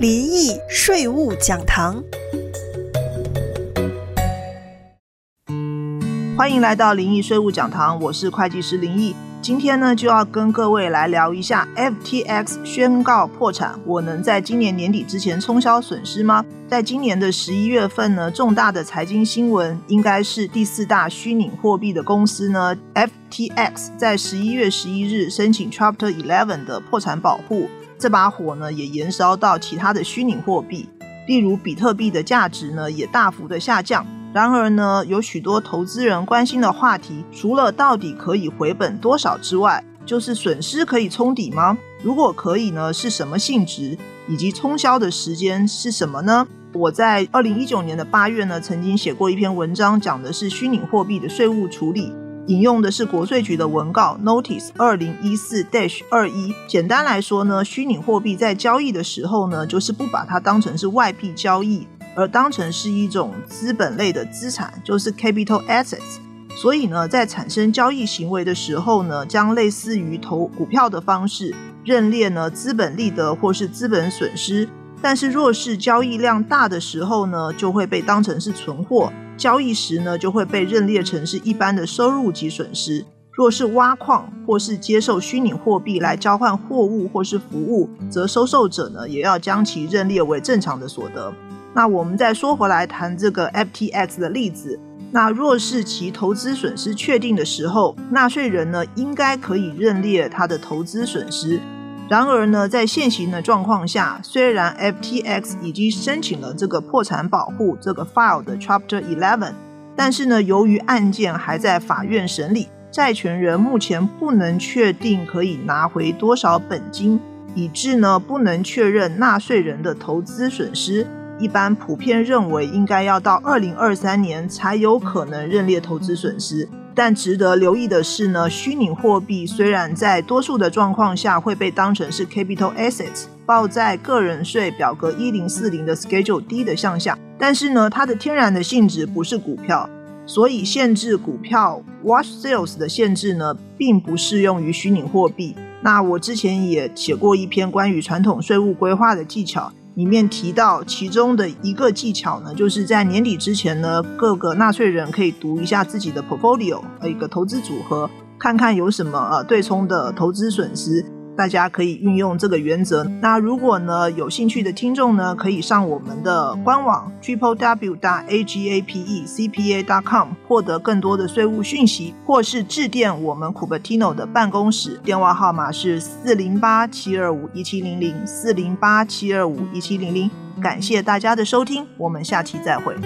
林毅税务讲堂，欢迎来到林毅税务讲堂，我是会计师林毅。今天呢，就要跟各位来聊一下 FTX 宣告破产，我能在今年年底之前冲销损失吗？在今年的十一月份呢，重大的财经新闻应该是第四大虚拟货币的公司呢，FTX 在十一月十一日申请 Chapter Eleven 的破产保护。这把火呢，也延烧到其他的虚拟货币，例如比特币的价值呢，也大幅的下降。然而呢，有许多投资人关心的话题，除了到底可以回本多少之外，就是损失可以冲抵吗？如果可以呢，是什么性质？以及冲销的时间是什么呢？我在二零一九年的八月呢，曾经写过一篇文章，讲的是虚拟货币的税务处理。引用的是国税局的文告 Notice 二零一四 Dash 二一。简单来说呢，虚拟货币在交易的时候呢，就是不把它当成是外币交易，而当成是一种资本类的资产，就是 Capital Assets。所以呢，在产生交易行为的时候呢，将类似于投股票的方式认列呢资本利得或是资本损失。但是若是交易量大的时候呢，就会被当成是存货。交易时呢，就会被认列成是一般的收入及损失。若是挖矿或是接受虚拟货币来交换货物或是服务，则收受者呢也要将其认列为正常的所得。那我们再说回来谈这个 FTX 的例子，那若是其投资损失确定的时候，纳税人呢应该可以认列他的投资损失。然而呢，在现行的状况下，虽然 FTX 已经申请了这个破产保护这个 file 的 Chapter Eleven，但是呢，由于案件还在法院审理，债权人目前不能确定可以拿回多少本金，以致呢不能确认纳税人的投资损失。一般普遍认为，应该要到二零二三年才有可能认列投资损失。但值得留意的是呢，虚拟货币虽然在多数的状况下会被当成是 capital assets，报在个人税表格一零四零的 Schedule D 的项下，但是呢，它的天然的性质不是股票，所以限制股票 wash sales 的限制呢，并不适用于虚拟货币。那我之前也写过一篇关于传统税务规划的技巧。里面提到其中的一个技巧呢，就是在年底之前呢，各个纳税人可以读一下自己的 portfolio，一个投资组合，看看有什么呃对冲的投资损失。大家可以运用这个原则。那如果呢有兴趣的听众呢，可以上我们的官网 triple w 大 a g a p e c p a dot com 获得更多的税务讯息，或是致电我们 Cupertino 的办公室，电话号码是四零八七二五一七零零四零八七二五一七零零。感谢大家的收听，我们下期再会。